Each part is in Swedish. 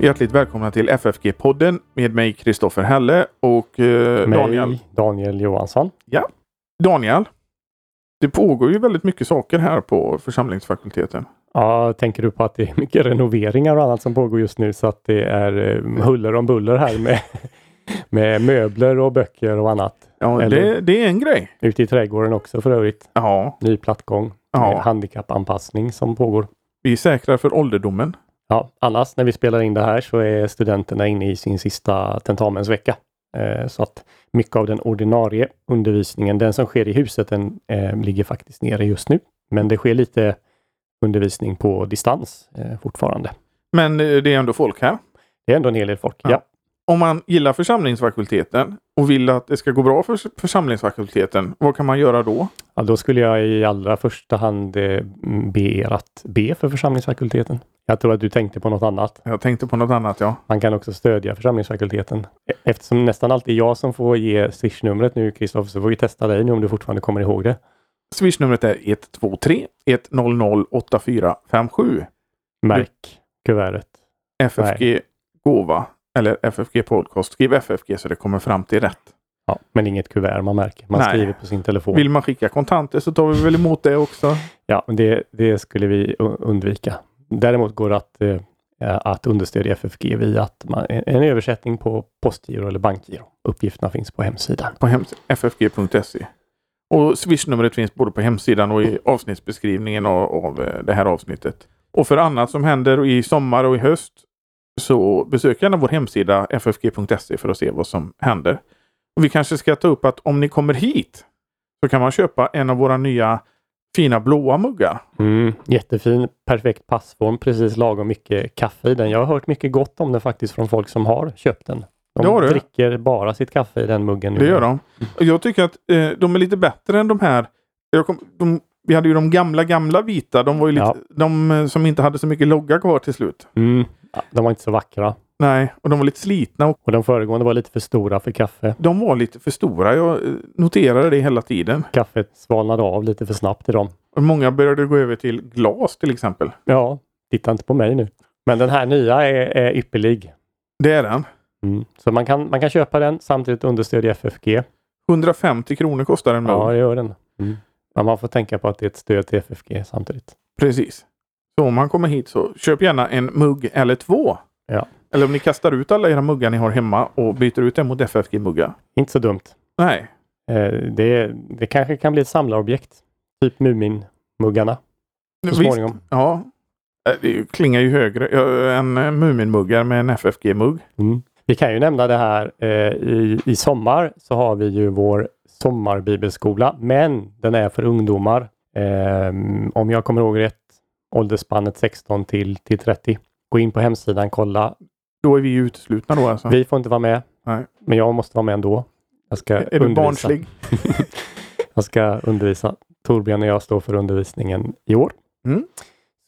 Hjärtligt välkomna till FFG-podden med mig Kristoffer Helle och eh, Mig, Daniel. Daniel Johansson. Daniel, det pågår ju väldigt mycket saker här på församlingsfakulteten. Ja, tänker du på att det är mycket renoveringar och annat som pågår just nu så att det är eh, huller om buller här med, med möbler och böcker och annat. Ja, Eller- det, det är en grej. Ute i trädgården också för övrigt. Ja, Ny plattgång Ja. handikappanpassning som pågår. vi är säkra för ålderdomen. Ja, annars när vi spelar in det här så är studenterna inne i sin sista tentamensvecka. Eh, så att mycket av den ordinarie undervisningen, den som sker i huset, den eh, ligger faktiskt nere just nu. Men det sker lite undervisning på distans eh, fortfarande. Men det är ändå folk här. Det är ändå en hel del folk. Ja. Ja. Om man gillar församlingsfakulteten och vill att det ska gå bra för församlingsfakulteten, vad kan man göra då? Ja, då skulle jag i allra första hand eh, be er att be för församlingsfakulteten. Jag tror att du tänkte på något annat. Jag tänkte på något annat, ja. Man kan också stödja församlingsfakulteten. E- Eftersom nästan alltid jag som får ge swishnumret nu Kristoffer, så får vi testa dig nu om du fortfarande kommer ihåg det. Swishnumret är 123 100 8457. Märk kuvertet. FFG Gåva eller FFG Podcast. Skriv FFG så det kommer fram till rätt. Ja, men inget kuvert man märker. Man Nej. skriver på sin telefon. Vill man skicka kontanter så tar vi väl emot det också. Ja, men det, det skulle vi undvika. Däremot går det att, eh, att understödja FFG via att man, en översättning på postgiro eller bankgiro. Uppgifterna finns på hemsidan. På hems- ffg.se. Och swishnumret finns både på hemsidan och i avsnittsbeskrivningen av, av eh, det här avsnittet. Och för annat som händer i sommar och i höst så besök gärna vår hemsida ffg.se för att se vad som händer. Och vi kanske ska ta upp att om ni kommer hit så kan man köpa en av våra nya fina blåa muggar. Mm, jättefin, perfekt passform, precis lagom mycket kaffe i den. Jag har hört mycket gott om den faktiskt från folk som har köpt den. De Det dricker bara sitt kaffe i den muggen. nu. Det gör de. Och jag tycker att eh, de är lite bättre än de här. Kom, de, vi hade ju de gamla, gamla vita. De var ju lite, Ja. de eh, som inte hade så mycket logga kvar till slut. Mm, ja, de var inte så vackra. Nej, och de var lite slitna och de föregående var lite för stora för kaffe. de var lite för stora. Jag eh, noterade det hela tiden. Kaffet svalnade av lite för snabbt i dem. Och många började gå över till glas till exempel. Ja, titta inte på mig nu. Men den här nya är, är ypperlig. Det är den. Mm. Så man kan, man kan köpa den samtidigt understödja FFG. 150 kronor kostar en mugg. Ja, det gör den. Mm. Men man får tänka på att det är ett stöd till FFG samtidigt. Precis. Så om man kommer hit så köp gärna en mugg eller två. Ja. Eller om ni kastar ut alla era muggar ni har hemma och byter ut dem mot FFG-muggar. Inte så dumt. Nej, Eh, det, det kanske kan bli ett samlarobjekt. Typ Mumin-muggarna så Visst. småningom. Ja, Eh, det klingar ju högre än eh, Muminmuggar med en FFG-mugg. Mm. Vi kan ju nämna det här eh, i, i sommar så har vi ju vår sommarbibelskola, men den är för ungdomar. Eh, om jag kommer ihåg rätt, åldersspannet 16 till, till 30. Gå in på hemsidan, kolla. Då är vi ju uteslutna då alltså. Vi får inte vara med, Nej. men jag måste vara med ändå. Jag ska är du undervisa. barnslig? jag ska undervisa. Torbjörn och jag står för undervisningen i år. Mm.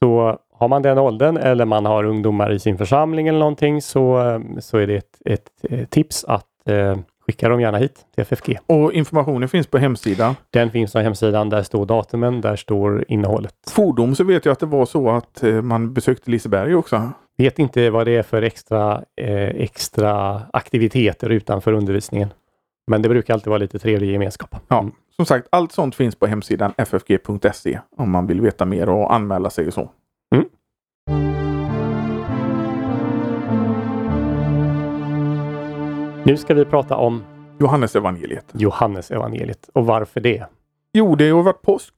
Så har man den åldern eller man har ungdomar i sin församling eller någonting så, så är det ett, ett, eh, tips att eh, skicka dem gärna hit till FFG. Och informationen finns på hemsidan. Den finns på hemsidan. Där står datumen, där står innehållet. Fordom så vet jag att det var så att eh, man besökte Liseberg också. Vet inte vad det är för extra, eh, extra aktiviteter utanför undervisningen. Men det brukar alltid vara lite trevlig gemenskap. Ja, Mm. som sagt, allt sånt finns på hemsidan ffg.se om man vill veta mer och anmäla sig och så. Mm. Nu ska vi prata om Johannes evangeliet. Johannes evangeliet och varför det. Jo, det har varit påsk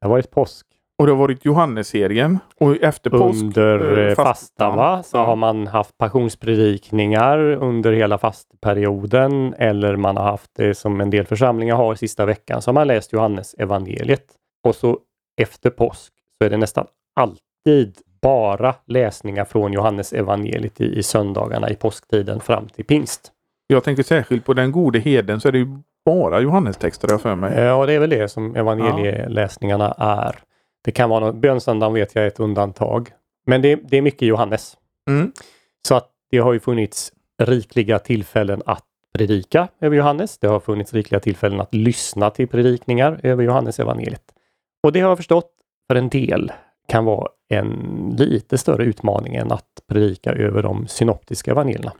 Det har varit påsk. och det har varit Johannes-serien. Och efter påsk... Under eh, eh, fastan va? så Ja. har man haft passionspredikningar under hela fastperioden eller man har haft det som en del församlingar har sista veckan så har man läst Johannes evangeliet. Och så efter påsk så är det nästan alltid bara läsningar från Johannes evangeliet i, i söndagarna i påsktiden fram till pingst. Jag tänker särskilt på den gode heden så är det ju bara Johannes-texter jag för mig. Ja, det är väl det som evangelieläsningarna är. Det kan vara något, bönsöndagen vet jag är ett undantag. Men det, det är mycket Johannes. Mm. Så att det har ju funnits rikliga tillfällen att predika över Johannes. Det har funnits rikliga tillfällen att lyssna till predikningar över Johannes evangeliet. Och det har jag förstått för en del kan vara en lite större utmaning än att predika över de synoptiska evangelierna.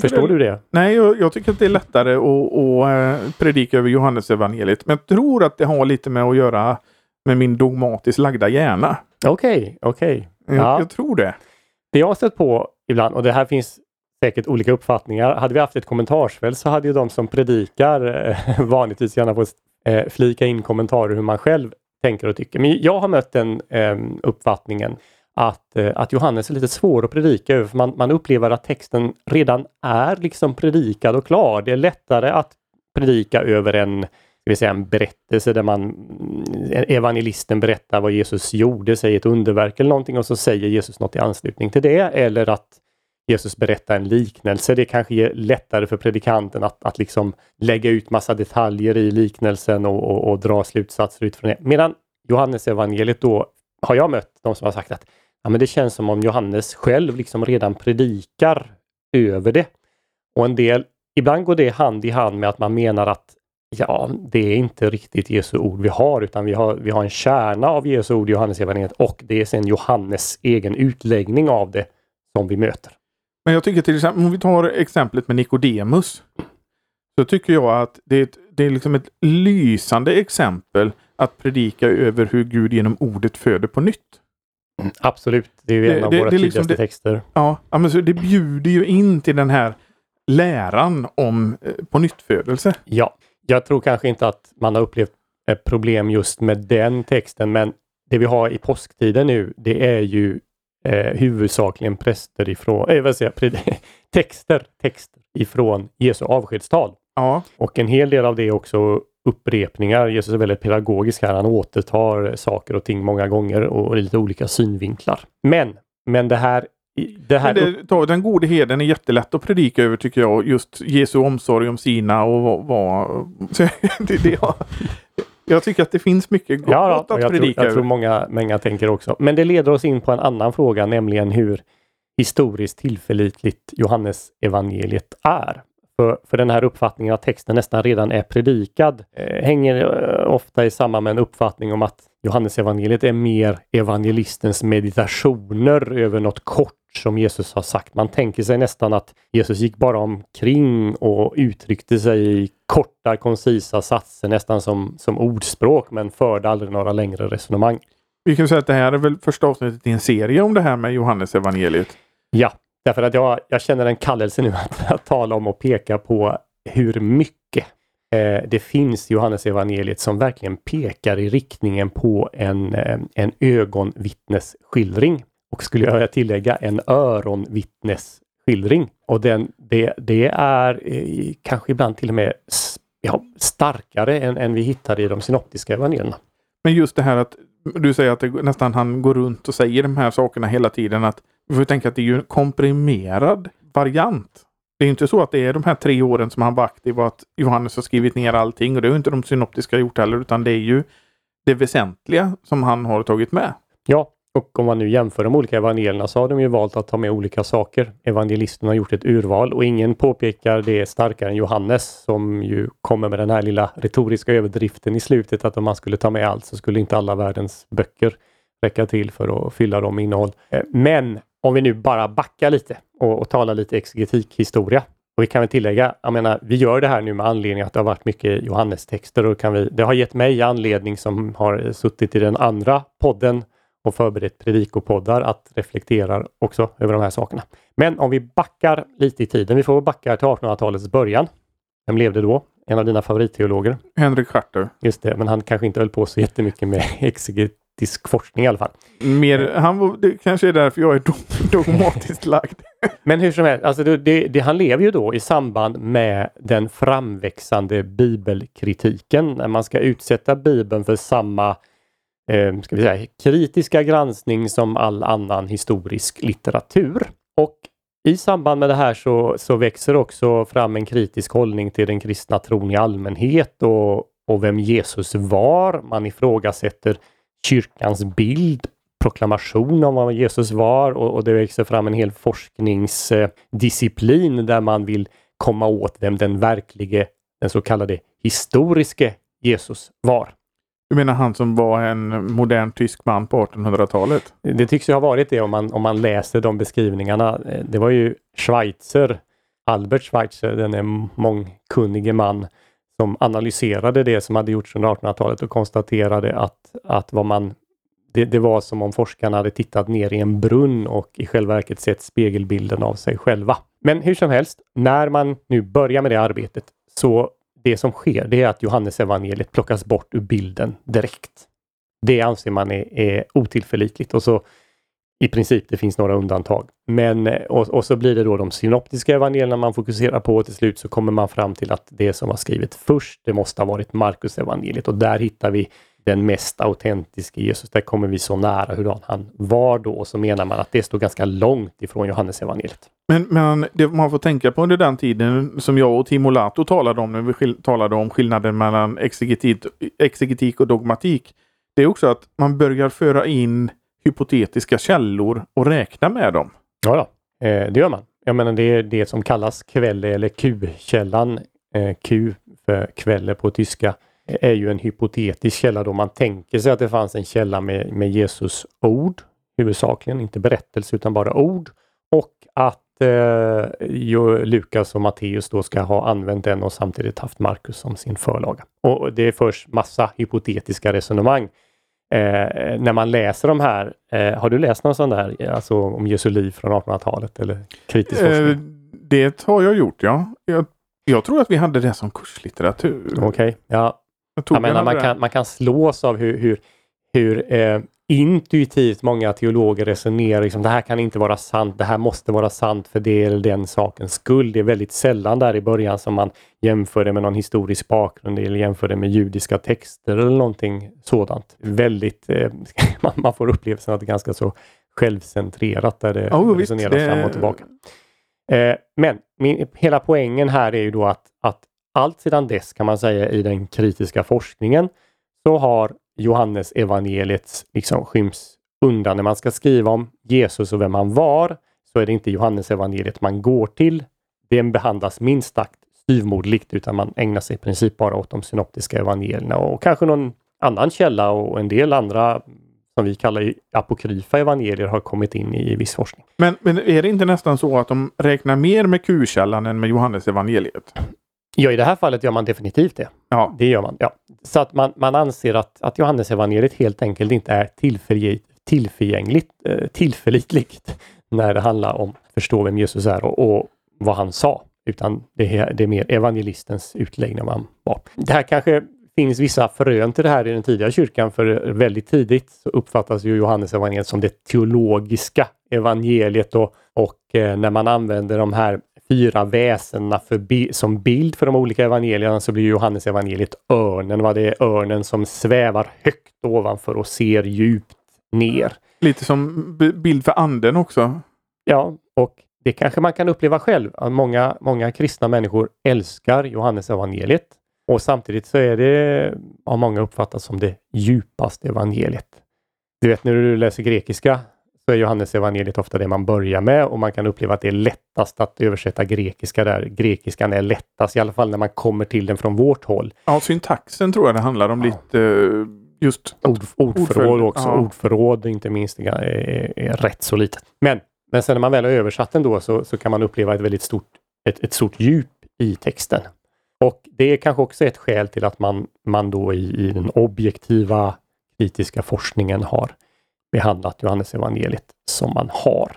Förstår det, du det? Nej, jag, jag, tycker att det är lättare att, att eh, predika över Johannes evangeliet. Men jag tror att det har lite med att göra med min dogmatiskt lagda hjärna. Okej, okay, okej. Okay. Ja. Jag, jag tror det. Det jag har sett på ibland, och det här finns säkert olika uppfattningar. Hade vi haft ett kommentarsfält så hade ju de som predikar eh, vanligtvis gärna fått eh, flika in kommentarer hur man själv tänker och tycker. Men jag har mött den eh, uppfattningen att, eh, att Johannes är lite svår att predika över. För man, man upplever att texten redan är liksom predikad och klar. Det är lättare att predika över en, ska vi säga, en berättelse där man mm, evangelisten berättar vad Jesus gjorde, säger ett underverk eller någonting och så säger Jesus något i anslutning till det. Eller att Jesus berättar en liknelse. Det kanske är lättare för predikanten att, att liksom lägga ut massa detaljer i liknelsen och, och, och dra slutsatser utifrån det. Medan Johannes evangeliet då har jag mött de som har sagt att ja, men det känns som om Johannes själv liksom redan predikar över det. Och en del, ibland går det hand i hand med att man menar att ja, det är inte riktigt Jesu ord vi har, utan vi har, vi har en kärna av Jesu ord i Johannes evangeliet och det är sen Johannes egen utläggning av det som vi möter. Men jag tycker till exempel, om vi tar exemplet med Nikodemus. Så tycker jag att det är, ett, det är liksom ett lysande exempel att predika över hur Gud genom ordet föder på nytt. Mm, absolut, det är ju det, en av det, våra det, liksom tidigaste liksom texter. Ja, men så det bjuder ju in till den här läran om eh, på nyttfödelse. Ja, jag tror kanske inte att man har upplevt ett problem just med den texten, men det vi har i påsktiden nu, det är ju eh, huvudsakligen präster ifrån, eh, vad säger jag, texter, texter ifrån Jesu avskedstal. Ja. Och en hel del av det är också upprepningar. Jesus är väldigt pedagogisk här. Han återtar saker och ting många gånger och lite olika synvinklar. Men, men det här det här det, upp... Den gode heden är jättelätt att predika över tycker jag. Just Jesu omsorg om sina och vad... vad det, det, jag tycker att det finns mycket gott ja, att jag predika tror, Jag tror många, många tänker också. Men det leder oss in på en annan fråga, nämligen hur historiskt tillförlitligt Johannes evangeliet är. För, för den här uppfattningen att texten nästan redan är predikad eh, hänger eh, ofta i samman med en uppfattning om att Johannes evangeliet är mer evangelistens meditationer över något kort som Jesus har sagt. Man tänker sig nästan att Jesus gick bara omkring och uttryckte sig i korta koncisa satser nästan som, som ordspråk men förde aldrig några längre resonemang. Vi kan säga att det här är väl första avsnittet i en serie om det här med Johannes evangeliet. Ja, därför att jag, jag känner en kallelse nu att, att tala om och peka på hur mycket eh, det finns i Johannes evangeliet som verkligen pekar i riktningen på en, eh, en ögonvittnesskildring och skulle jag tillägga en öronvittnesskildring. Och den, det, det är eh, kanske ibland till och med ja, starkare än, än vi hittar i de synoptiska evangelierna. Men just det här att du säger att det, nästan han går runt och säger de här sakerna hela tiden. att Vi får tänka att det är ju en komprimerad variant. Det är inte så att det är de här tre åren som han var aktiv och att Johannes har skrivit ner allting och det har inte de synoptiska gjort heller utan det är ju det väsentliga som han har tagit med. Ja, och om man nu jämför de olika evangelierna så har de ju valt att ta med olika saker. Evangelisten har gjort ett urval och ingen påpekar det starkare än Johannes som ju kommer med den här lilla retoriska överdriften i slutet att om man skulle ta med allt så skulle inte alla världens böcker räcka till för att fylla dem med innehåll. Eh, men om vi nu bara backar lite och, och talar lite exegetikhistoria. Och vi kan väl tillägga, jag menar, vi gör det här nu med anledning att det har varit mycket Johannes-texter och kan vi, det har gett mig anledning som har suttit i den andra podden och förberett predikopoddar att reflektera också över de här sakerna. Men om vi backar lite i tiden, vi får backa till 1800-talets början. Vem levde då? En av dina favoritteologer? Henrik Scharter. Just det, men han kanske inte höll på så jättemycket med exegetisk forskning i alla fall. Mer, han, det kanske är därför jag är dogmatiskt lagd. men hur som helst, alltså det, det, han lever ju då i samband med den framväxande bibelkritiken. När man ska utsätta bibeln för samma eh, ska vi säga, kritiska granskning som all annan historisk litteratur. Och i samband med det här så, så växer också fram en kritisk hållning till den kristna tron i allmänhet och, och vem Jesus var. Man ifrågasätter kyrkans bild, proklamation om vad Jesus var och, och det växer fram en hel forskningsdisciplin där man vill komma åt vem den verklige, den så kallade historiske Jesus var. Du menar han som var en modern tysk man på 1800-talet? Det tycks ju ha varit det om man, om man läser de beskrivningarna. Eh, det var ju Schweitzer, Albert Schweitzer, den mångkunnige man som analyserade det som hade gjorts under 1800-talet och konstaterade att, att vad man det, det, var som om forskarna hade tittat ner i en brunn och i själva verket sett spegelbilden av sig själva. Men hur som helst, när man nu börjar med det arbetet så det som sker det är att Johannes evangeliet plockas bort ur bilden direkt. Det anser man är, är otillförlitligt och så i princip, det finns några undantag. Men eh, och, och, så blir det då de synoptiska evangelierna man fokuserar på och till slut så kommer man fram till att det som var skrivet först, det måste ha varit Markus evangeliet och där hittar vi den mest autentiska Jesus. Där kommer vi så nära hur han var då och så menar man att det står ganska långt ifrån Johannes evangeliet. Men, men det man får tänka på under den tiden som jag och Timo Lato talade om när vi talade om skillnaden mellan exegetik, exegetik och dogmatik. Det är också att man börjar föra in hypotetiska källor och räkna med dem. Ja. Eh, det gör man. Jag menar det är det som kallas kvälle eller Q-källan. Eh, Q för kvälle på tyska är ju en hypotetisk källa då man tänker sig att det fanns en källa med, med Jesus ord huvudsakligen, inte berättelse utan bara ord. Och att eh, Lukas och Matteus då ska ha använt den och samtidigt haft Markus som sin förlaga. Och det förs massa hypotetiska resonemang. Eh, när man läser de här, eh, har du läst någon sån där, alltså om Jesu liv från 1800-talet eller kritisk eh, forskning? det har jag gjort, ja. Jag, jag, tror att vi hade det som kurslitteratur. Okej, okay. ja. Jag, menar, man kan, man kan slås av hur, hur, hur eh, intuitivt många teologer resonerar. Liksom, det här kan inte vara sant, det här måste vara sant för det eller den sakens skull. Det är väldigt sällan där i början som man jämför det med någon historisk bakgrund eller jämför det med judiska texter eller någonting sådant. Väldigt, eh, man, man får upplevelsen att det är ganska så självcentrerat där det oh, resoneras det... fram och tillbaka. Eh, men min, hela poängen här är ju då att, att allt sedan dess kan man säga i den kritiska forskningen så har Johannes evangeliets liksom skyms undan. När man ska skriva om Jesus och vem han var så är det inte Johannes evangeliet man går till. Den behandlas minst sagt styvmoderligt utan man ägnar sig i princip bara åt de synoptiska evangelierna och kanske någon annan källa och en del andra som vi kallar apokryfa evangelier har kommit in i viss forskning. Men, men är det inte nästan så att de räknar mer med Q-källan än med Johannes evangeliet? Ja, i det här fallet gör man definitivt det. Ja. Det gör man. Ja. Så att man, man anser att, att Johannesevangeliet helt enkelt inte är tillförgängligt, eh, tillförlitligt när det handlar om att förstå vem Jesus är och, och vad han sa. Utan det är, det är mer evangelistens utläggning man var. Det här kanske finns vissa frön till det här i den tidiga kyrkan för väldigt tidigt så uppfattas ju Johannesevangeliet som det teologiska evangeliet och, och eh, när man använder de här fyra väsena bi som bild för de olika evangelierna så blir Johannes evangeliet örnen. Vad det är örnen som svävar högt ovanför och ser djupt ner. Lite som bild för anden också. Ja, och det kanske man kan uppleva själv. Många, många kristna människor älskar Johannes evangeliet och samtidigt så är det av många uppfattat som det djupaste evangeliet. Du vet när du läser grekiska så är Johannes evangeliet ofta det man börjar med och man kan uppleva att det är lättast att översätta grekiska där. Grekiskan är lättast, i alla fall när man kommer till den från vårt håll. Ja, syntaxen tror jag det handlar om ja. lite eh, just Ord, ordförråd också. Ja. Ordförråd inte minst är, är, är, rätt så litet. Men, men sen när man väl har översatt den då så, så kan man uppleva ett väldigt stort, ett, ett stort djup i texten. Och det är kanske också ett skäl till att man, man då i, i den objektiva kritiska forskningen har behandlat Johannes evangeliet som man har.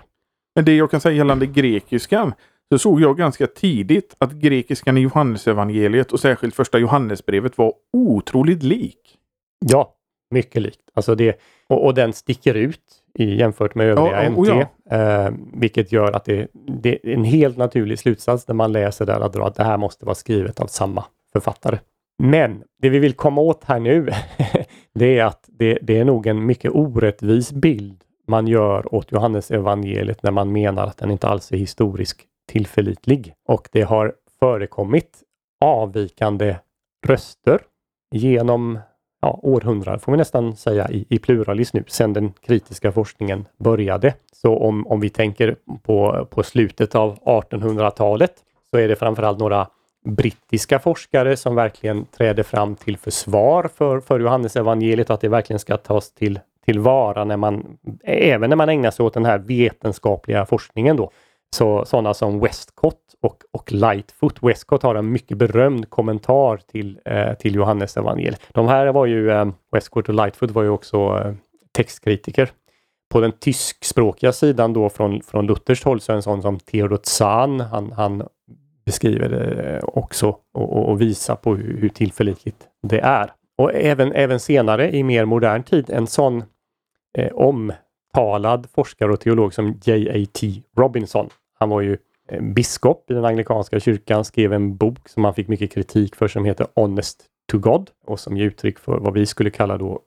Men det jag kan säga gällande grekiskan så såg jag ganska tidigt att grekiskan i Johannesevangeliet och särskilt första Johannesbrevet var otroligt lik. Ja, mycket likt. Alltså det, och, och den sticker ut i, jämfört med övriga ja, NT. Ja. Eh, vilket gör att det, det, är en helt naturlig slutsats när man läser där att, att det här måste vara skrivet av samma författare. Men det vi vill komma åt här nu, det är att det, det, är nog en mycket orättvis bild man gör åt Johannes evangeliet när man menar att den inte alls är historisk tillförlitlig. Och det har förekommit avvikande röster genom ja, århundraden, får vi nästan säga i, i pluralis nu, sedan den kritiska forskningen började. Så om, om vi tänker på, på slutet av 1800-talet så är det framförallt några brittiska forskare som verkligen träder fram till försvar för, för Johannesevangeliet, att det verkligen ska tas till, tillvara när man, även när man ägnar sig åt den här vetenskapliga forskningen då. Så sådana som Westcott och, och Lightfoot. Westcott har en mycket berömd kommentar till, eh, till Johannesevangeliet. De här var ju, eh, Westcott och Lightfoot var ju också eh, textkritiker. På den tyskspråkiga sidan då från, från Luthers håll så är en sån som Theodor Zahn, han, han beskriver det eh, också och, och visar på hur, hur tillförlitligt det är. Och även, även senare i mer modern tid en sån eh, omtalad forskare och teolog som J.A.T. Robinson. Han var ju eh, biskop i den anglikanska kyrkan, skrev en bok som han fick mycket kritik för som heter Honest to God och som ger uttryck för vad vi skulle kalla då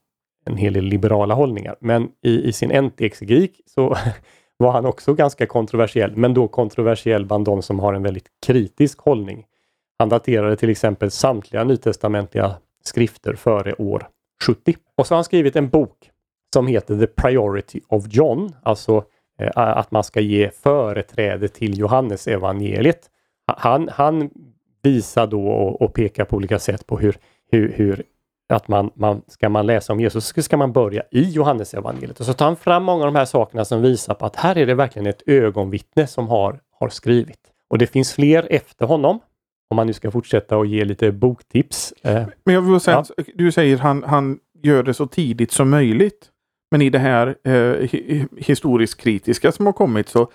en hel del liberala hållningar. Men i, i sin NT-exegik så var han också ganska kontroversiell, men då kontroversiell bland de som har en väldigt kritisk hållning. Han daterade till exempel samtliga nytestamentliga skrifter före år 70. Och så har han skrivit en bok som heter The Priority of John, alltså eh, att man ska ge företräde till Johannes evangeliet. Han, han visar då och, och pekar på olika sätt på hur, hur, hur att man, man, ska man läsa om Jesus så ska man börja i Johannes evangeliet. Och så tar han fram många av de här sakerna som visar på att här är det verkligen ett ögonvittne som har, har skrivit. Och det finns fler efter honom. Om man nu ska fortsätta och ge lite boktips. Eh, Men jag vill säga ja. du säger han, han gör det så tidigt som möjligt. Men i det här eh, historiskt kritiska som har kommit så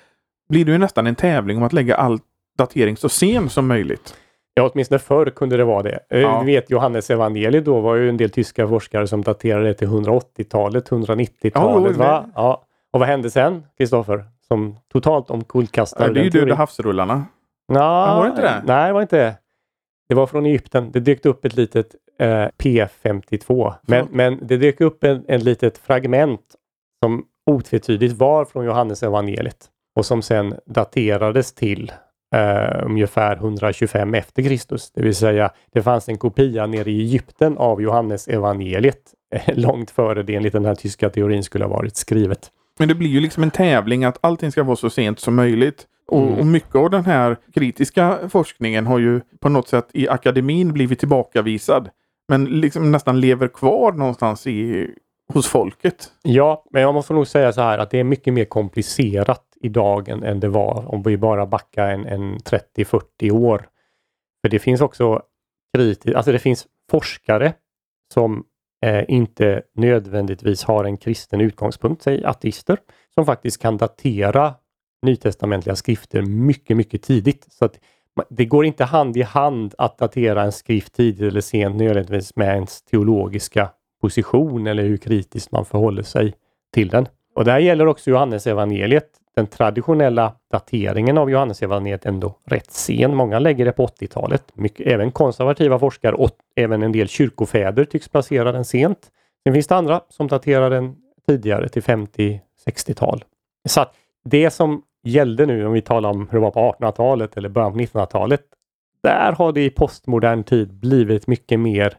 blir det ju nästan en tävling om att lägga all datering så sent som möjligt. Ja, åtminstone förr kunde det vara det. Eh, ja. Vi vet Johannes evangeliet då var ju en del tyska forskare som daterade det till 180-talet, 190-talet. Ja, ja. Och vad hände sen, Kristoffer? Som totalt omkullkastade ja, Det är ju Döda havsrullarna. Ja, var det inte det? Nej, det var inte det. Det var från Egypten. Det dök upp ett litet eh, P52. Men, men det dök upp en, en litet fragment som otvetydigt var från Johannes evangeliet och som sen daterades till eh, ungefär 125 efter Kristus. Det vill säga, det fanns en kopia nere i Egypten av Johannes evangeliet eh, långt före det enligt den här tyska teorin skulle ha varit skrivet. Men det blir ju liksom en tävling att allting ska vara så sent som möjligt. Och, mm. och, mycket av den här kritiska forskningen har ju på något sätt i akademin blivit tillbakavisad. Men liksom nästan lever kvar någonstans i, hos folket. Ja, men jag måste nog säga så här att det är mycket mer komplicerat idag än, än det var om vi bara backar en, en 30-40 år. För det finns också kritiskt, alltså det finns forskare som eh, inte nödvändigtvis har en kristen utgångspunkt, säg ateister, som faktiskt kan datera nytestamentliga skrifter mycket, mycket tidigt. Så att det går inte hand i hand att datera en skrift tidigt eller sent nödvändigtvis med ens teologiska position eller hur kritiskt man förhåller sig till den. Och det här gäller också Johannes evangeliet. Den traditionella dateringen av Johannes evangeliet ändå rätt sen. Många lägger det på 80-talet. även konservativa forskare och även en del kyrkofäder tycks placera den sent. Sen finns det andra som daterar den tidigare till 50-60-tal. Så att det som gällde nu om vi talar om hur det var på 1800-talet eller början på 1900-talet. Där har det i postmodern tid blivit mycket mer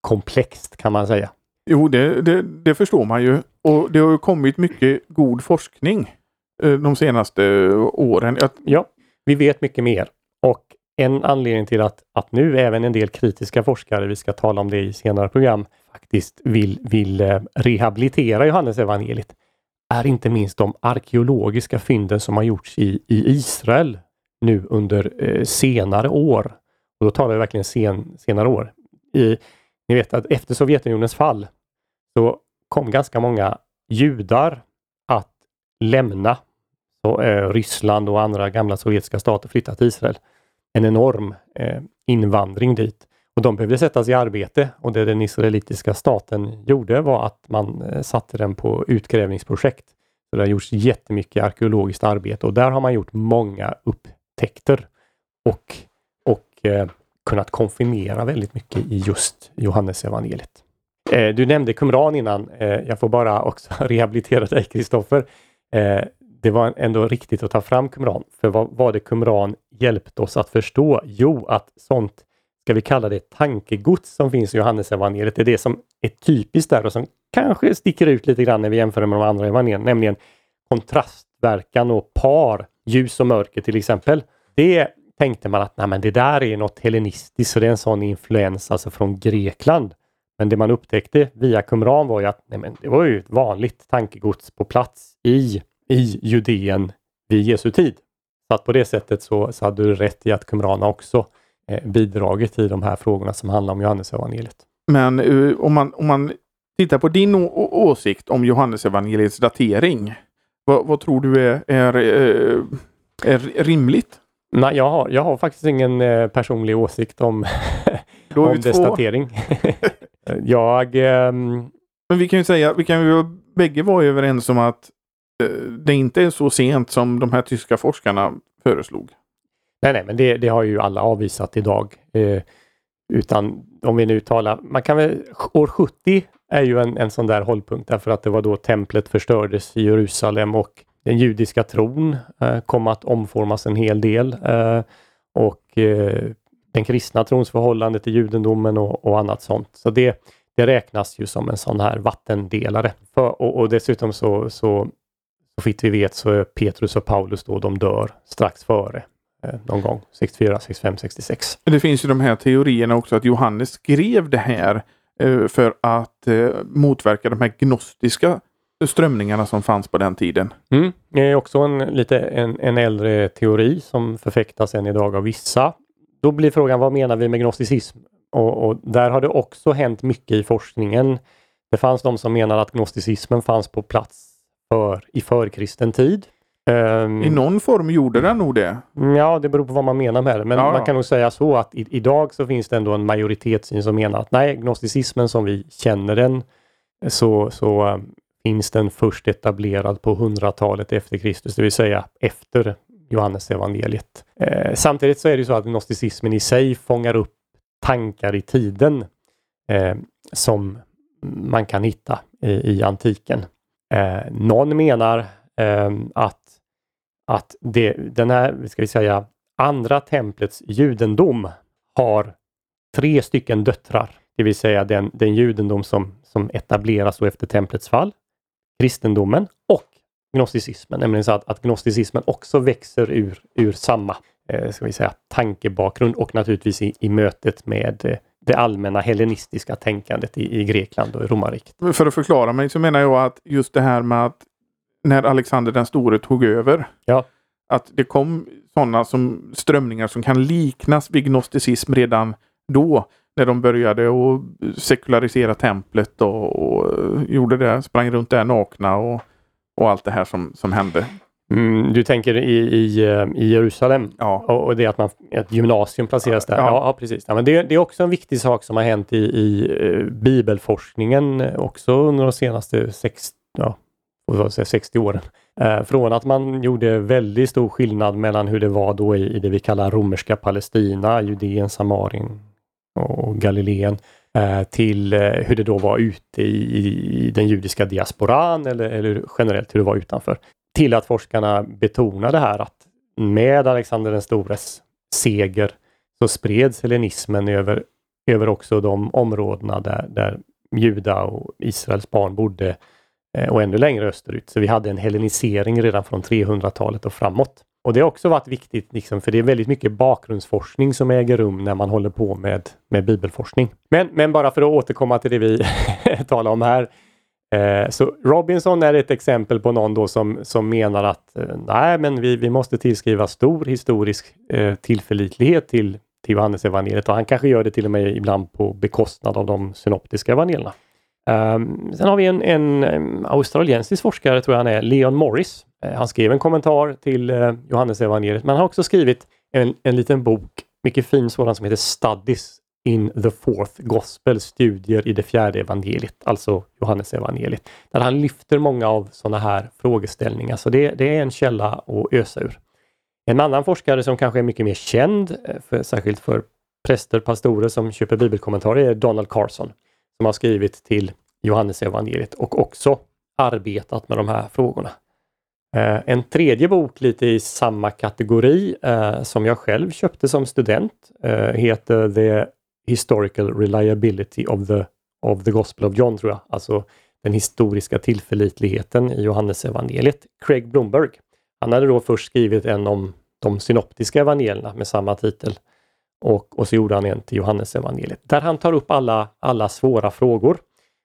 komplext kan man säga. Jo, det, det, det, förstår man ju. Och det har ju kommit mycket god forskning Eh, de senaste eh, åren. Ja, vi vet mycket mer. Och en anledning till att, att nu även en del kritiska forskare, vi ska tala om det i senare program, faktiskt vill, vill eh, rehabilitera Johannes evangeliet är inte minst de arkeologiska fynden som har gjorts i, i Israel nu under eh, senare år. Och då talar vi verkligen sen, senare år. I, ni vet att efter Sovjetunionens fall så kom ganska många judar att lämna så, eh, Ryssland och andra gamla sovjetiska stater, flyttat till Israel. En enorm eh, invandring dit. Och de behövde sättas i arbete och det den israelitiska staten gjorde var att man eh, satte den på utgrävningsprojekt. Så det har gjorts jättemycket arkeologiskt arbete och där har man gjort många upptäckter och, och eh, kunnat konfirmera väldigt mycket i just Johannes evangeliet. Eh, du nämnde Qumran innan. Eh, jag får bara också rehabilitera dig Kristoffer. Eh, det var ändå riktigt att ta fram Qumran. För vad var det Qumran hjälpte oss att förstå? Jo, att sånt ska vi kalla det tankegods som finns i Johannesevangeliet. Det är det som är typiskt där och som kanske sticker ut lite grann när vi jämför med de andra evangelierna, nämligen kontrastverkan och par, ljus och mörker till exempel. Det tänkte man att nej, men det där är något hellenistiskt, så det är en sån influens alltså från Grekland. Men det man upptäckte via Qumran var ju att nej, men det var ju ett vanligt tankegods på plats i, i Judeen vid Jesu tid. Så att på det sättet så, så hade du rätt i att Qumran också eh, bidragit i de här frågorna som handlar om Johannesevangeliet. Men uh, om, man, om man tittar på din åsikt om Johannesevangeliets datering. Vad, vad, tror du är, är, är, eh, är rimligt? Nej, jag har, jag har faktiskt ingen eh, personlig åsikt om, om dess datering. jag... Um... Men vi kan ju säga, vi kan ju bägge vara överens om att eh, Eh, det inte är så sent som de här tyska forskarna föreslog. Nej, nej, men det, det har ju alla avvisat idag. Eh, utan om vi nu talar, man kan väl, år 70 är ju en, en sån där hållpunkt därför att det var då templet förstördes i Jerusalem och den judiska tron eh, kom att omformas en hel del. Eh, och eh, den kristna trons förhållande till judendomen och, och, annat sånt. Så det, det räknas ju som en sån här vattendelare. För, och, och dessutom så, så, så vitt vi vet så är Petrus och Paulus då, de dör strax före eh, någon gång 64, 65, 66. Det finns ju de här teorierna också att Johannes skrev det här eh, för att eh, motverka de här gnostiska strömningarna som fanns på den tiden. Mm. Det är också en, lite en, en äldre teori som förfäktas än idag av vissa. Då blir frågan vad menar vi med gnosticism? Och, och, där har det också hänt mycket i forskningen. Det fanns de som menar att gnosticismen fanns på plats för, i förkristen tid. Um, I någon form gjorde den nog det. Ja, det beror på vad man menar med det. Men ja, man kan nog säga så att i, idag så finns det ändå en majoritetssyn som menar att nej, gnosticismen som vi känner den så, så finns den först etablerad på 100-talet efter Kristus, det vill säga efter Johannes evangeliet. Eh, samtidigt så är det så att gnosticismen i sig fångar upp tankar i tiden eh, som man kan hitta i, i antiken. Eh, någon menar eh, att, att det, den här, ska vi säga, andra templets judendom har tre stycken döttrar, det vill säga den, den judendom som, som etableras efter templets fall, kristendomen och gnosticismen. Nämligen så att, att gnosticismen också växer ur, ur samma eh, ska vi säga, tankebakgrund och naturligtvis i, i mötet med eh, det allmänna hellenistiska tänkandet i, i Grekland och i romarriket. För att förklara mig så menar jag att just det här med att när Alexander den store tog över. Ja. Att det kom sådana som strömningar som kan liknas vid gnosticism redan då när de började att sekularisera templet och, och, gjorde det, sprang runt där nakna och, och allt det här som, som hände. Mm, du tänker i, i, i Jerusalem ja. och, och det att man, ett gymnasium placeras där? Ja, ja precis. Ja, men det, det, är också en viktig sak som har hänt i, i uh, bibelforskningen också under de senaste sex, ja, säga, 60 åren. Uh, från att man gjorde väldigt stor skillnad mellan hur det var då i, i det vi kallar romerska Palestina, Judeen, Samarien, och Galileen eh, till eh, hur det då var ute i, den judiska diasporan eller, eller generellt hur det var utanför. Till att forskarna betonar det här att med Alexander den stores seger så spreds hellenismen över, över också de områdena där, där Juda och Israels barn bodde eh, och ännu längre österut. Så vi hade en hellenisering redan från 300-talet och framåt. Och det har också varit viktigt, liksom, för det är väldigt mycket bakgrundsforskning som äger rum när man håller på med, med bibelforskning. Men, men bara för att återkomma till det vi talar om här. Eh, så Robinson är ett exempel på någon då som, som menar att eh, nej, men vi, vi måste tillskriva stor historisk eh, tillförlitlighet till, till Johannes evangeliet och han kanske gör det till och med ibland på bekostnad av de synoptiska evangelierna. Um, sen har vi en, en, australiensisk forskare, tror jag han är, Leon Morris. Eh, han skrev en kommentar till eh, Johannes evangeliet, men han har också skrivit en, en liten bok, mycket fin sådan, som heter Studies in the fourth gospel, studier i det fjärde evangeliet, alltså Johannes evangeliet, där han lyfter många av sådana här frågeställningar. Så det, det, är en källa att ösa ur. En annan forskare som kanske är mycket mer känd, eh, för, särskilt för präster, pastorer som köper bibelkommentarer, är Donald Carson som har skrivit till Johannes evangeliet och också arbetat med de här frågorna. Eh, en tredje bok lite i samma kategori eh, som jag själv köpte som student heter The Historical Reliability of the, of the Gospel of John, tror jag. Alltså den historiska tillförlitligheten i Johannes evangeliet. Craig Bloomberg. Han hade då först skrivit en om de synoptiska evangelierna med samma titel. Och, och så gjorde han en till Johannes evangeliet där han tar upp alla, alla svåra frågor.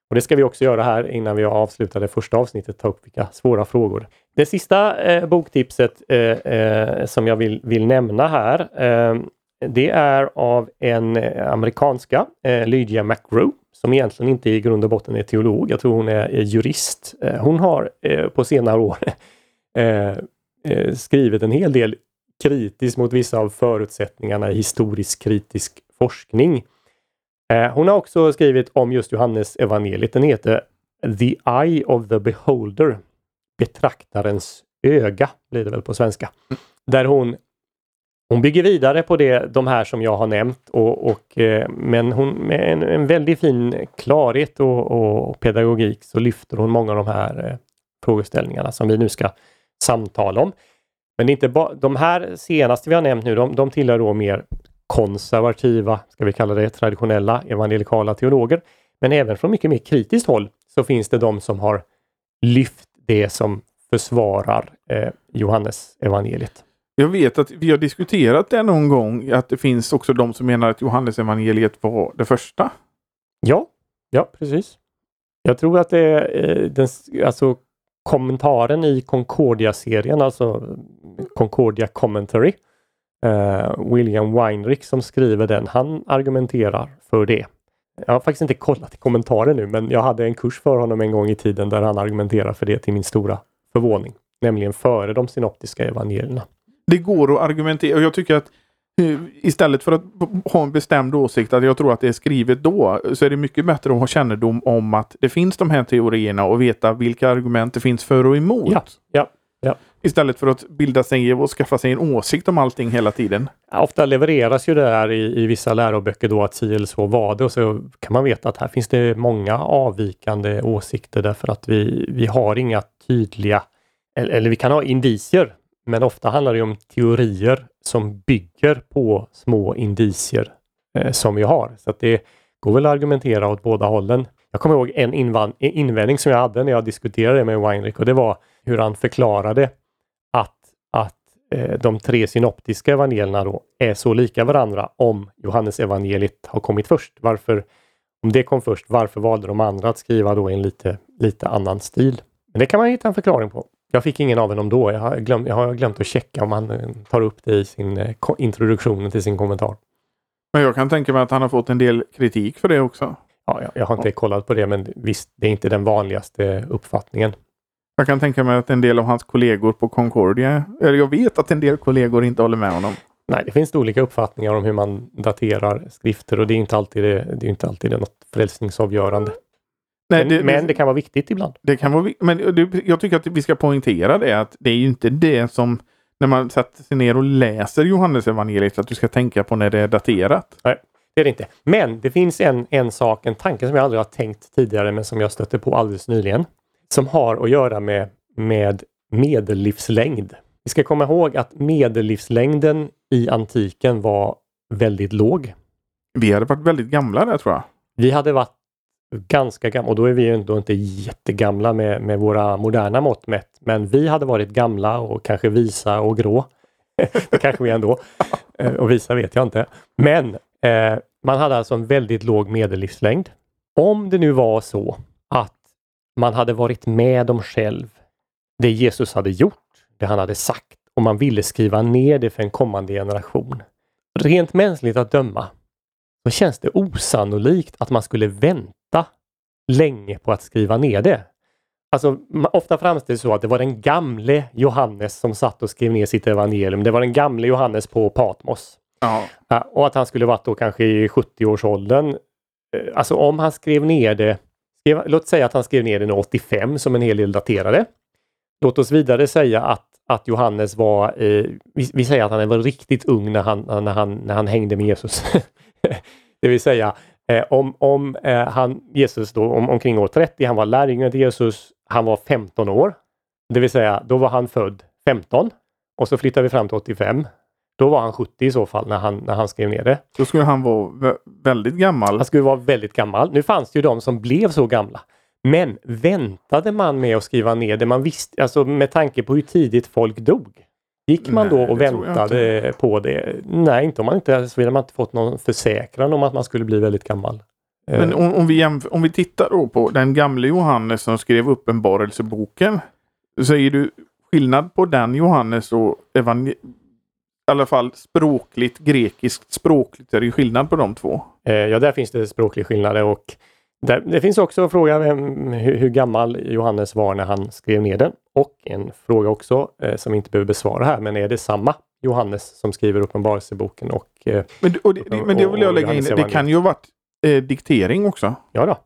Och Det ska vi också göra här innan vi avslutar det första avsnittet, ta upp vilka svåra frågor. Det sista eh, boktipset eh, eh, som jag vill, vill nämna här, eh, det är av en eh, amerikanska, eh, Lydia McGrew, som egentligen inte i grund och botten är teolog. Jag tror hon är, jurist. hon har på senare år skrivit en hel del kritiskt mot vissa av förutsättningarna i historisk kritisk forskning. Eh, hon har också skrivit om just Johannes evangeliet. Den heter The Eye of the Beholder. Betraktarens öga blir det väl på svenska. Där hon hon bygger vidare på det, de här som jag har nämnt och, och eh, men hon med en, en väldigt fin klarhet och, och, pedagogik så lyfter hon många av de här eh, frågeställningarna som vi nu ska samtala om. Men inte bara de här senaste vi har nämnt nu, de, de tillhör då mer konservativa, ska vi kalla det, traditionella evangelikala teologer. Men även från mycket mer kritiskt håll så finns det de som har lyft det som försvarar eh, Johannes evangeliet. Jag vet att vi har diskuterat det någon gång, att det finns också de som menar att Johannes evangeliet var det första. Ja, ja precis. Jag tror att det är eh, den, alltså kommentaren i Concordia-serien, alltså Concordia Commentary, Uh, William Weinrich som skriver den, han argumenterar för det. Jag har faktiskt inte kollat i kommentaren nu, men jag hade en kurs för honom en gång i tiden där han argumenterar för det till min stora förvåning. Nämligen före de synoptiska evangelierna. Det går att argumentera och jag tycker att eh, istället för att ha en bestämd åsikt att jag tror att det är skrivet då, så är det mycket bättre att ha kännedom om att det finns de här teorierna och veta vilka argument det finns för och emot. Ja, ja. Ja. Istället för att bilda sig och skaffa sig en åsikt om allting hela tiden. ofta levereras ju det här i, i vissa läroböcker då att si eller så var det och så kan man veta att här finns det många avvikande åsikter därför att vi, vi har inga tydliga, eller, eller vi kan ha indicier, men ofta handlar det om teorier som bygger på små indicier eh, som vi har. Så att det går väl att argumentera åt båda hållen. Jag kommer ihåg en invändning som jag hade när jag diskuterade med Weinrich och det var hur han förklarade att, att eh, de tre synoptiska evangelierna då är så lika varandra om Johannes evangeliet har kommit först. Varför, om det kom först, varför valde de andra att skriva då i en lite, lite annan stil? Men det kan man hitta en förklaring på. Jag fick ingen av honom då. Jag har glömt, jag har glömt att checka om han eh, tar upp det i sin eh, introduktion till sin kommentar. Men jag kan tänka mig att han har fått en del kritik för det också. Ja, jag, jag har inte ja. kollat på det, men visst, det är inte den vanligaste uppfattningen. Jag kan tänka mig att en del av hans kollegor på Concordia, eller jag vet att en del kollegor inte håller med honom. Nej, det finns olika uppfattningar om hur man daterar skrifter och det är inte alltid det, det är inte alltid något frälsningsavgörande. Nej, men, det, men det kan vara viktigt ibland. Det kan vara, men det, jag tycker att vi ska poängtera det att det är ju inte det som när man sätter sig ner och läser Johannes evangeliet att du ska tänka på när det är daterat. Nej, det är det inte. Men det finns en, en sak, en tanke som jag aldrig har tänkt tidigare men som jag stötte på alldeles nyligen som har att göra med, med medellivslängd. Vi ska komma ihåg att medellivslängden i antiken var väldigt låg. Vi hade varit väldigt gamla där tror jag. Vi hade varit ganska gamla och då är vi ju ändå inte jättegamla med, med våra moderna mått mätt. Men vi hade varit gamla och kanske visa och grå. det kanske vi ändå. Eh, och visa vet jag inte. Men eh, man hade alltså en väldigt låg medellivslängd. Om det nu var så att man hade varit med om själv det Jesus hade gjort, det han hade sagt och man ville skriva ner det för en kommande generation. Rent mänskligt att döma så känns det osannolikt att man skulle vänta länge på att skriva ner det. Alltså, ofta framställs det så att det var den gamle Johannes som satt och skrev ner sitt evangelium. Det var den gamle Johannes på Patmos. Ja. Och att han skulle varit då kanske i 70-årsåldern. Eh, alltså om han skrev ner det skrev, låt säga att han skrev ner den 85 som en hel del daterade. Låt oss vidare säga att, att Johannes var, eh, vi, vi, säger att han var riktigt ung när han, när han, när han hängde med Jesus. det vill säga eh, om, om eh, han, Jesus då om, omkring år 30, han var lärjunge till Jesus, han var 15 år. Det vill säga då var han född 15 och så flyttar vi fram till 85. Då var han 70 i så fall när han, när han skrev ner det. Då skulle han vara väldigt gammal. Han skulle vara väldigt gammal. Nu fanns det ju de som blev så gamla. Men väntade man med att skriva ner det man visste, alltså med tanke på hur tidigt folk dog? Gick man Nej, då och väntade på det? Nej, inte om man inte, såvida man inte fått någon försäkran om att man skulle bli väldigt gammal. Eh, Men om, om, vi om vi tittar då på den gamle Johannes som skrev Uppenbarelseboken. Så är det skillnad på den Johannes och evangel- i alla fall språkligt, grekiskt språkligt är det skillnad på de två. Eh, Ja, där finns det språklig skillnader och där, det finns också en fråga vem, hur, hur gammal Johannes var när han skrev ner den. Och en fråga också eh, som vi inte behöver besvara här, men är det samma Johannes som skriver Uppenbarelseboken och eh, Men, och det, men det vill jag lägga in, det kan ju ha varit eh, diktering också. ja då,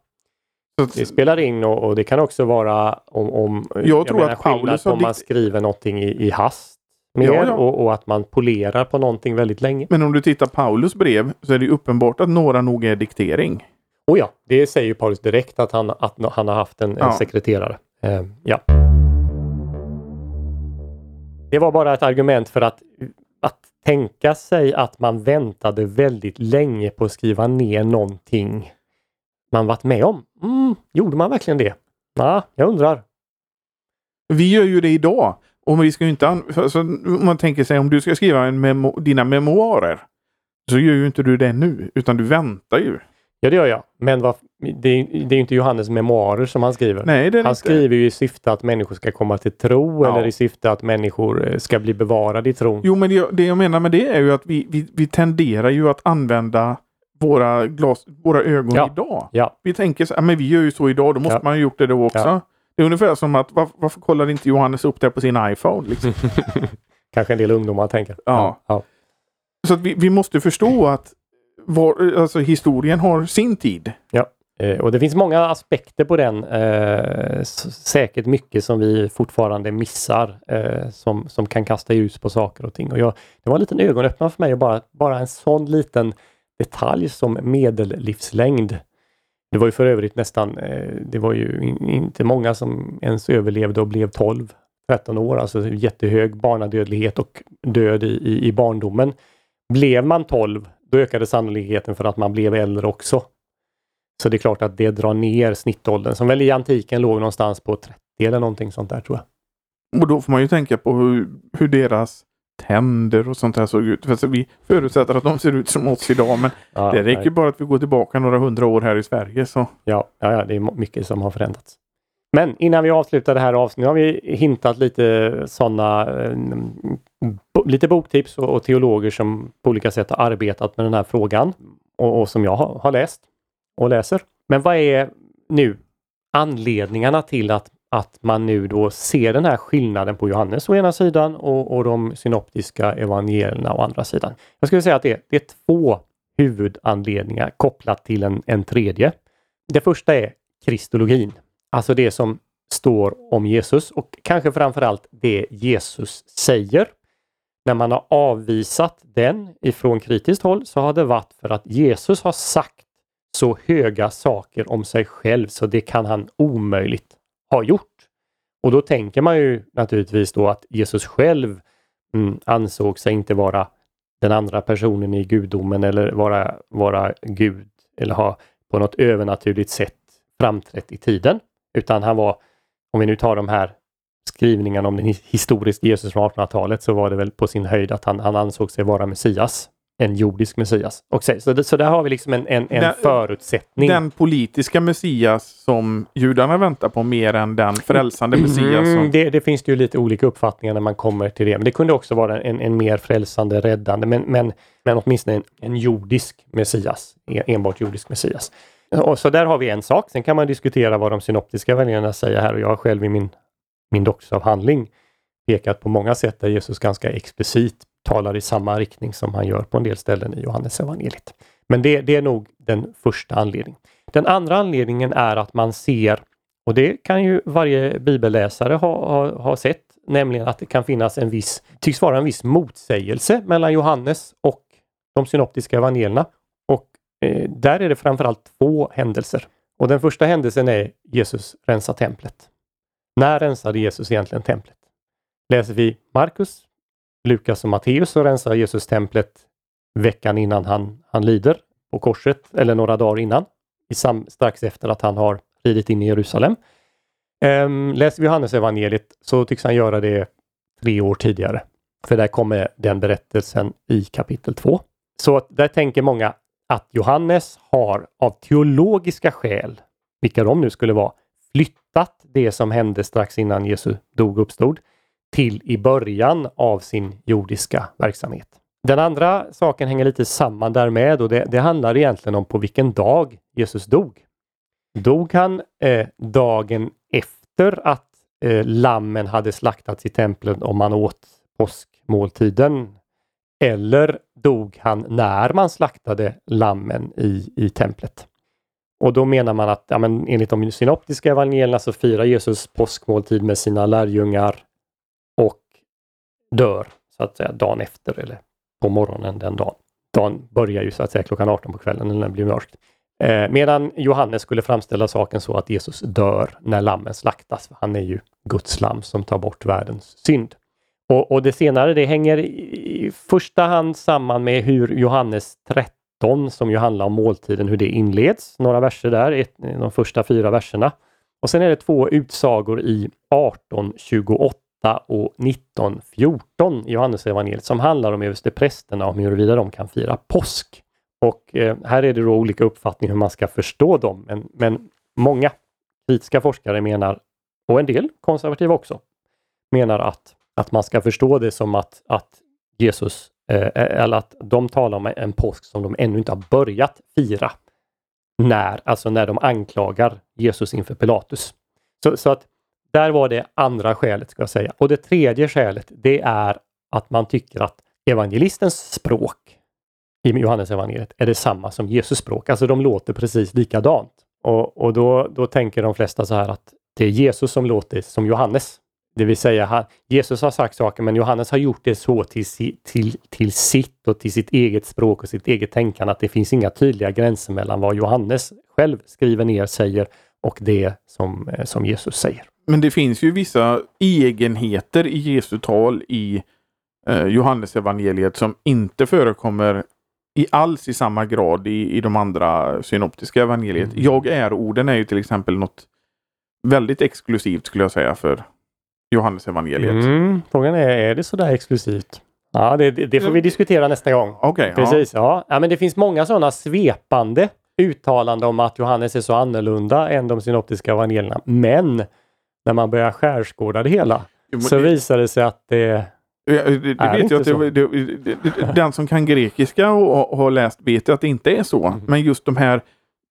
det spelar in och, och det kan också vara om, om Jag tror menar, att Paulus om man skriver någonting i, i hast mer Ja, ja. Och, och att man polerar på någonting väldigt länge. men om du tittar Paulus brev så är det uppenbart att några nog är diktering. Och ja, det säger ju Paulus direkt att han, att han har haft en, en Ja. sekreterare. Eh, ja. Det var bara ett argument för att, att tänka sig att man väntade väldigt länge på att skriva ner någonting man varit med om. Mm, gjorde man verkligen det? Ja, jag undrar. Vi gör ju det idag. Och vi ska ju inte alltså, om man tänker sig om du ska skriva en memo- dina memoarer. Så gör ju inte du det nu, utan du väntar ju. Ja, det gör jag. Men vad, det, är- det är inte Johannes memoarer som han skriver. Nej, det är Han inte. skriver ju i syfte att människor ska komma till tro Ja. eller i syfte att människor eh, ska bli bevarade i tron. Jo, men det, det jag menar med det är ju att vi, vi, vi tenderar ju att använda våra, glas, våra ögon Ja. idag. Ja. Vi tänker så, ja, men vi gör ju så idag, då måste man ju gjort det då också. Det är ungefär som att varför, varför kollar inte Johannes upp det på sin iPhone? Liksom? Kanske en del ungdomar tänker. Ja. ja. så att vi, vi måste förstå att var, alltså, historien har sin tid. Eh, Och det finns många aspekter på den. Eh, säkert mycket som vi fortfarande missar eh, som, som kan kasta ljus på saker och ting. Och jag, det var en liten ögonöppnare för mig och bara, bara en sån liten detalj som medellivslängd. Det var ju för övrigt nästan, eh, det var ju in, inte många som ens överlevde och blev 12, 13 år, alltså jättehög barnadödlighet och död i, i, i barndomen. Blev man 12, då ökade sannolikheten för att man blev äldre också. Så det är klart att det drar ner snittåldern som väl i antiken låg någonstans på 30 eller någonting sånt där tror jag. Och då får man ju tänka på hur, hur deras tänder och sånt där såg ut. För vi förutsätter att de ser ut som oss idag, men Ja, det räcker nej. bara att vi går tillbaka några hundra år här i Sverige. Så. Ja, ja, det är mycket som har förändrats. Men innan vi avslutar det här avsnittet har vi hintat lite sådana eh, lite boktips och, och teologer som på olika sätt har arbetat med den här frågan och, och som jag har, har läst och läser. Men vad är nu anledningarna till att, att man nu då ser den här skillnaden på Johannes å ena sidan och, och de synoptiska evangelierna å andra sidan? Jag skulle säga att det, är- det är två huvudanledningar kopplat till en, en tredje. Det första är kristologin, alltså det som står om Jesus och kanske framförallt det Jesus säger. När man har avvisat den ifrån kritiskt håll så har det varit för att Jesus har sagt så höga saker om sig själv så det kan han omöjligt ha gjort. Och då tänker man ju naturligtvis då att Jesus själv mm, ansåg sig inte vara den andra personen i gudomen eller vara, vara Gud eller ha på något övernaturligt sätt framträtt i tiden. Utan han var, om vi nu tar de här skrivningarna om den his- historiska Jesus från 1800-talet så var det väl på sin höjd att han, han ansåg sig vara Messias. En jordisk Messias. Och så, så, det, så där har vi liksom en, en, en Den- förutsättning. Den politiska Messias som judarna väntar på mer än den frälsande Messias. Mm, Som, det, det finns det ju lite olika uppfattningar när man kommer till det. Men det kunde också vara en, en mer frälsande, räddande, men, men, men åtminstone en, en jordisk Messias. Enbart jordisk Messias. Och så där har vi en sak. Sen kan man diskutera vad de synoptiska väljarna säger här och jag har själv i min, min doktorsavhandling pekat på många sätt där Jesus ganska explicit talar i samma riktning som han gör på en del ställen i Johannes evangeliet. Men det, det är nog den första anledningen. Den andra anledningen är att man ser och det kan ju varje bibelläsare ha, ha, ha sett, nämligen att det kan finnas en viss, tycks vara en viss motsägelse mellan Johannes och de synoptiska evangelierna. Eh, där är det framförallt två händelser. Och den första händelsen är Jesus rensar templet. När rensade Jesus egentligen templet? Läser vi Markus, Lukas och Matteus så rensar Jesus templet veckan innan han, han lider på korset, eller några dagar innan, i sam, strax efter att han har ridit in i Jerusalem. Ehm, läser vi Johannes evangeliet så tycks han göra det tre år tidigare. För där kommer den berättelsen i kapitel 2. Så där tänker många att Johannes har av teologiska skäl, vilka de nu skulle vara, flyttat det som hände strax innan Jesu dog och uppstod till i början av sin jordiska verksamhet. Den andra saken hänger lite samman därmed och det, det handlar egentligen om på vilken dag Jesus dog. Dog han eh, dagen efter att eh, lammen hade slaktats i templet och man åt påskmåltiden? Eller dog han när man slaktade lammen i, i templet? Och då menar man att ja, men enligt de synoptiska evangelierna så firar Jesus påskmåltid med sina lärjungar och dör så att säga dagen efter eller på morgonen den dagen. Dagen börjar ju så att säga klockan 18 på kvällen när det blir mörkt. Eh, medan Johannes skulle framställa saken så att Jesus dör när lammen slaktas. Han är ju Guds lamm som tar bort världens synd. Och, och det senare det hänger i första hand samman med hur Johannes 13 som ju handlar om måltiden, hur det inleds. Några verser där, de första fyra verserna. Och sen är det två utsagor i 1828 och 1914 i Johannesevangeliet som handlar om översteprästerna och huruvida de kan fira påsk. Och eh, här är det då olika uppfattningar hur man ska förstå dem. Men, men många kritiska forskare menar, och en del konservativa också, menar att, att man ska förstå det som att, att Jesus, eh, eh, eller att de talar om en påsk som de ännu inte har börjat fira. När, alltså när de anklagar Jesus inför Pilatus. Så, så att där var det andra skälet ska jag säga. Och det tredje skälet det är att man tycker att evangelistens språk i Johannes evangeliet är detsamma som Jesus språk. Alltså de låter precis likadant. Och, och då, då tänker de flesta så här att det är Jesus som låter som Johannes. Det vill säga, han, Jesus har sagt saker men Johannes har gjort det så till, till, till sitt och till sitt eget språk och sitt eget tänkande att det finns inga tydliga gränser mellan vad Johannes själv skriver ner, säger och det som, eh, som Jesus säger. Men det finns ju vissa egenheter i Jesu tal i eh, Johannesevangeliet som inte förekommer i alls i samma grad i, i de andra synoptiska evangeliet. Mm. Jag är-orden är ju till exempel något väldigt exklusivt skulle jag säga för Johannesevangeliet. Mm. Frågan är, är det sådär exklusivt? Ja, det, det, får vi diskutera nästa gång. Okay, Precis, ja. ja. ja. men det finns många sådana svepande uttalanden om att Johannes är så annorlunda än de synoptiska evangelierna. Men när man börjar skärskåda det hela jo, så det... visar det sig att det det, det vet jag att det, den som kan grekiska och har läst vet att det inte är så. Mm. Men just de här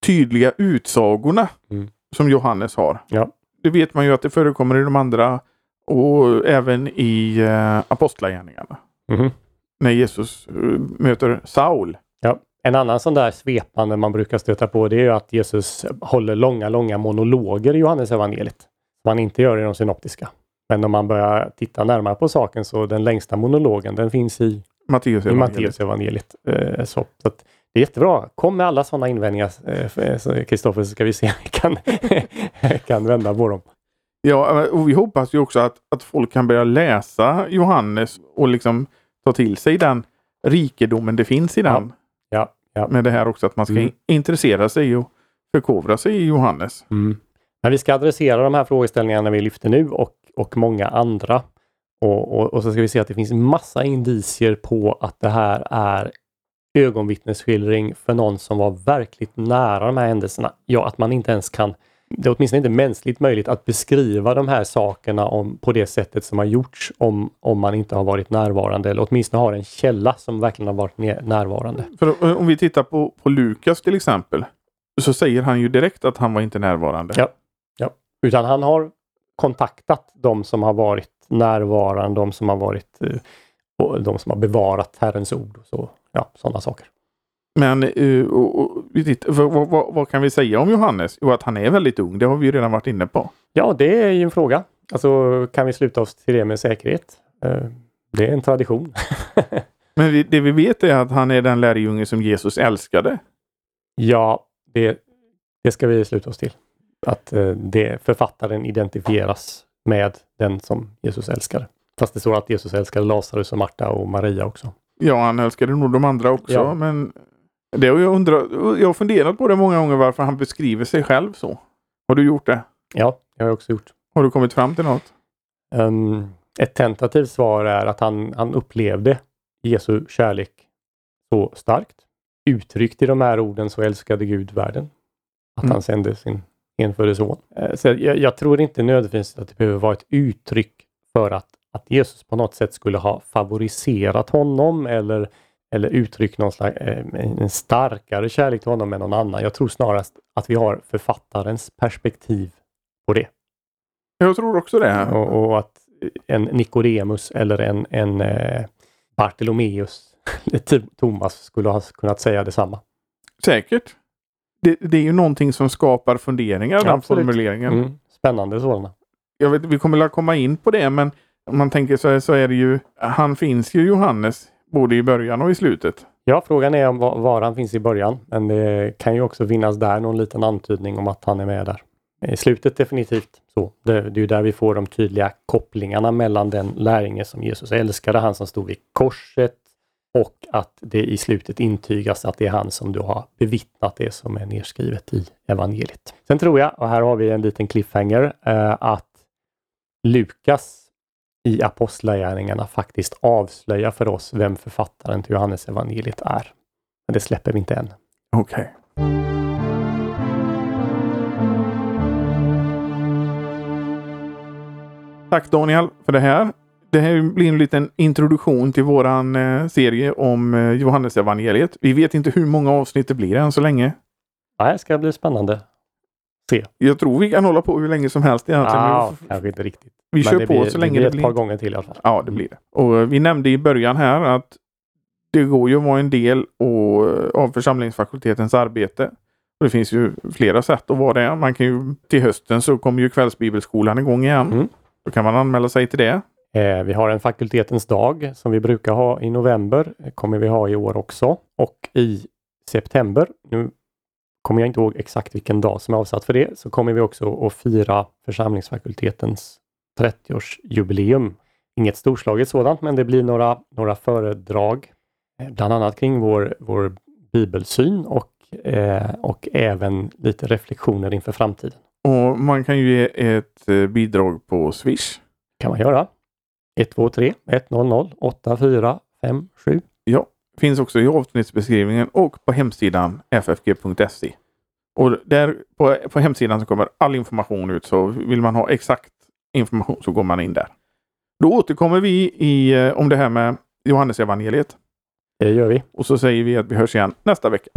tydliga utsagorna mm. som Johannes har. Ja. Det vet man ju att det förekommer i de andra och även i uh, Apostlagärningarna. Mm. När Jesus uh, möter Saul. Ja. En annan sån där svepande man brukar stöta på det är att Jesus håller långa, långa monologer i Johannes evangeliet. Man inte gör i de synoptiska. Men om man börjar titta närmare på saken så den längsta monologen den finns i Matteus evangeliet. evangeliet. Eh, så, så det är jättebra. Kom med alla sådana invändningar eh, Kristoffer så ska vi se om vi kan, kan vända på dem. Ja, och vi hoppas ju också att, att folk kan börja läsa Johannes och liksom ta till sig den rikedomen det finns i den. Ja, ja. Med det här också att man ska mm. intressera sig och förkovra sig i Johannes. Mm. Men vi ska adressera de här frågeställningarna vi lyfter nu och, och många andra. Och, och, och, så ska vi se att det finns massa indicier på att det här är ögonvittnesskildring för någon som var verkligt nära de här händelserna. Ja, att man inte ens kan det är åtminstone inte mänskligt möjligt att beskriva de här sakerna om, på det sättet som har gjorts om, om man inte har varit närvarande eller åtminstone har en källa som verkligen har varit närvarande. För om vi tittar på, på Lukas till exempel så säger han ju direkt att han var inte närvarande. Ja. Utan han har kontaktat de som har varit närvarande, de som har varit eh, de som har bevarat Herrens ord. Och så, ja, sådana saker. Men uh, och, och, vad, vad, vad, kan vi säga om Johannes? Jo, att han är väldigt ung. Det har vi redan varit inne på. Ja, det är ju en fråga. Alltså, kan vi sluta oss till det med säkerhet? Uh, det är en tradition. Men vi, det vi vet är att han är den lärjunge som Jesus älskade. Ja, det, det ska vi sluta oss till att eh, det, författaren identifieras med den som Jesus älskar. Fast det står att Jesus älskade Lazarus och Marta och Maria också. Ja, han älskade nog de andra också, ja. men det har jag undrat. Jag har funderat på det många gånger varför han beskriver sig själv så. Har du gjort det? Ja, det har jag också gjort. Har du kommit fram till något? Um, Ett tentativt svar är att han, han upplevde Jesu kärlek så starkt. Uttryckt i de här orden så älskade Gud världen. Att Mm. han sände sin enfödde son. Eh, Så jag, jag tror inte nödvändigtvis att det behöver vara ett uttryck för att, att Jesus på något sätt skulle ha favoriserat honom eller, eller uttryckt någon slags, eh, en starkare kärlek till honom än någon annan. Jag tror snarast att vi har författarens perspektiv på det. Jag tror också det. Och, och att en Nikodemus eller en, en eh, Bartolomeus, Thomas skulle ha kunnat säga detsamma. Säkert. Det, det är ju någonting som skapar funderingar, den Absolut. formuleringen. Mm. Spännande sådana. Jag vet, vi kommer att komma in på det, men om man tänker så, så är det ju, han finns ju Johannes både i början och i slutet. Ja, frågan är om var, han finns i början, men det kan ju också finnas där någon liten antydning om att han är med där. I slutet definitivt så. Det, det är ju där vi får de tydliga kopplingarna mellan den lärjunge som Jesus älskade, han som stod vid korset och att det i slutet intygas att det är han som då har bevittnat det som är nedskrivet i evangeliet. Sen tror jag, och här har vi en liten cliffhanger, eh, att Lukas i Apostlagärningarna faktiskt avslöjar för oss vem författaren till Johannes evangeliet är. Men det släpper vi inte än. Okej. Tack Daniel för det här. Det här blir en liten introduktion till våran eh, serie om eh, Johannes evangeliet. Vi vet inte hur många avsnitt det blir än så länge. Nej, det ska bli spännande. Se. Jag tror vi kan hålla på hur länge som helst egentligen. Ja, Vi- kanske inte riktigt. Vi Men kör på blir, så länge det blir det ett par gånger till i alla fall. Ja, det blir det. Och eh, vi nämnde i början här att det går ju att vara en del och, av församlingsfakultetens arbete. Det finns ju flera sätt att vara det. Man kan ju, till hösten så kommer ju kvällsbibelskolan igång igen. Mm. Då kan man anmäla sig till det. Eh, vi har en fakultetens dag som vi brukar ha i november. Kommer vi ha i år också. Och i september, nu kommer jag inte ihåg exakt vilken dag som är avsatt för det, så kommer vi också att fira församlingsfakultetens 30-årsjubileum. Inget storslaget sådant, men det blir några, några föredrag, eh, bland annat kring vår, vår bibelsyn och, eh, och även lite reflektioner inför framtiden. Och man kan ju ge ett eh, bidrag på Swish. kan man göra. 123 100 8457. Finns också i avsnittsbeskrivningen och på hemsidan ffg.se. Och där på, på hemsidan så kommer all information ut så vill man ha exakt information så går man in där. Då återkommer vi i, eh, om det här med Johannes evangeliet Det gör vi. och så säger vi att vi hörs igen nästa vecka.